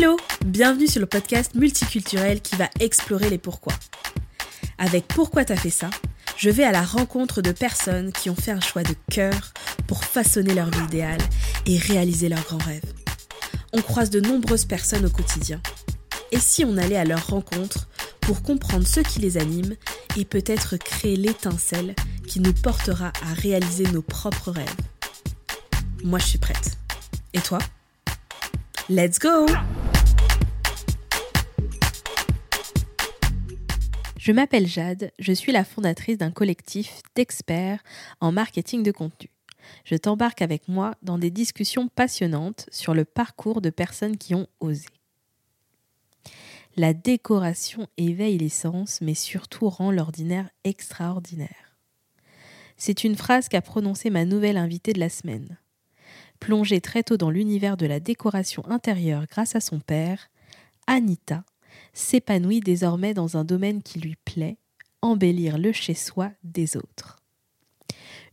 Hello, bienvenue sur le podcast multiculturel qui va explorer les pourquoi. Avec Pourquoi t'as fait ça je vais à la rencontre de personnes qui ont fait un choix de cœur pour façonner leur vie idéale et réaliser leurs grands rêves. On croise de nombreuses personnes au quotidien. Et si on allait à leur rencontre pour comprendre ce qui les anime et peut-être créer l'étincelle qui nous portera à réaliser nos propres rêves? Moi, je suis prête. Et toi? Let's go Je m'appelle Jade, je suis la fondatrice d'un collectif d'experts en marketing de contenu. Je t'embarque avec moi dans des discussions passionnantes sur le parcours de personnes qui ont osé. La décoration éveille les sens, mais surtout rend l'ordinaire extraordinaire. C'est une phrase qu'a prononcée ma nouvelle invitée de la semaine. Plongée très tôt dans l'univers de la décoration intérieure grâce à son père, Anita s'épanouit désormais dans un domaine qui lui plaît, embellir le chez-soi des autres.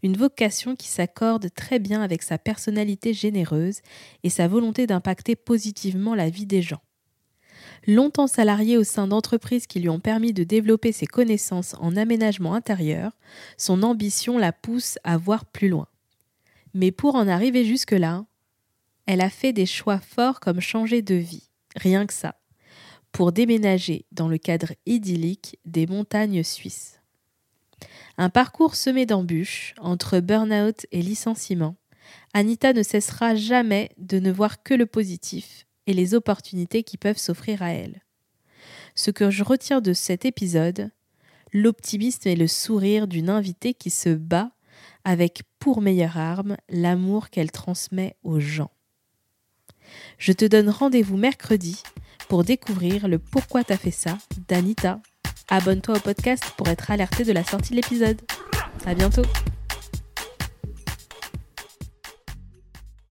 Une vocation qui s'accorde très bien avec sa personnalité généreuse et sa volonté d'impacter positivement la vie des gens. Longtemps salariée au sein d'entreprises qui lui ont permis de développer ses connaissances en aménagement intérieur, son ambition la pousse à voir plus loin. Mais pour en arriver jusque-là, elle a fait des choix forts comme changer de vie, rien que ça pour déménager dans le cadre idyllique des montagnes suisses. Un parcours semé d'embûches entre burn-out et licenciement, Anita ne cessera jamais de ne voir que le positif et les opportunités qui peuvent s'offrir à elle. Ce que je retiens de cet épisode, l'optimisme et le sourire d'une invitée qui se bat avec pour meilleure arme l'amour qu'elle transmet aux gens. Je te donne rendez-vous mercredi pour découvrir le Pourquoi t'as fait ça d'Anita. Abonne-toi au podcast pour être alerté de la sortie de l'épisode. À bientôt!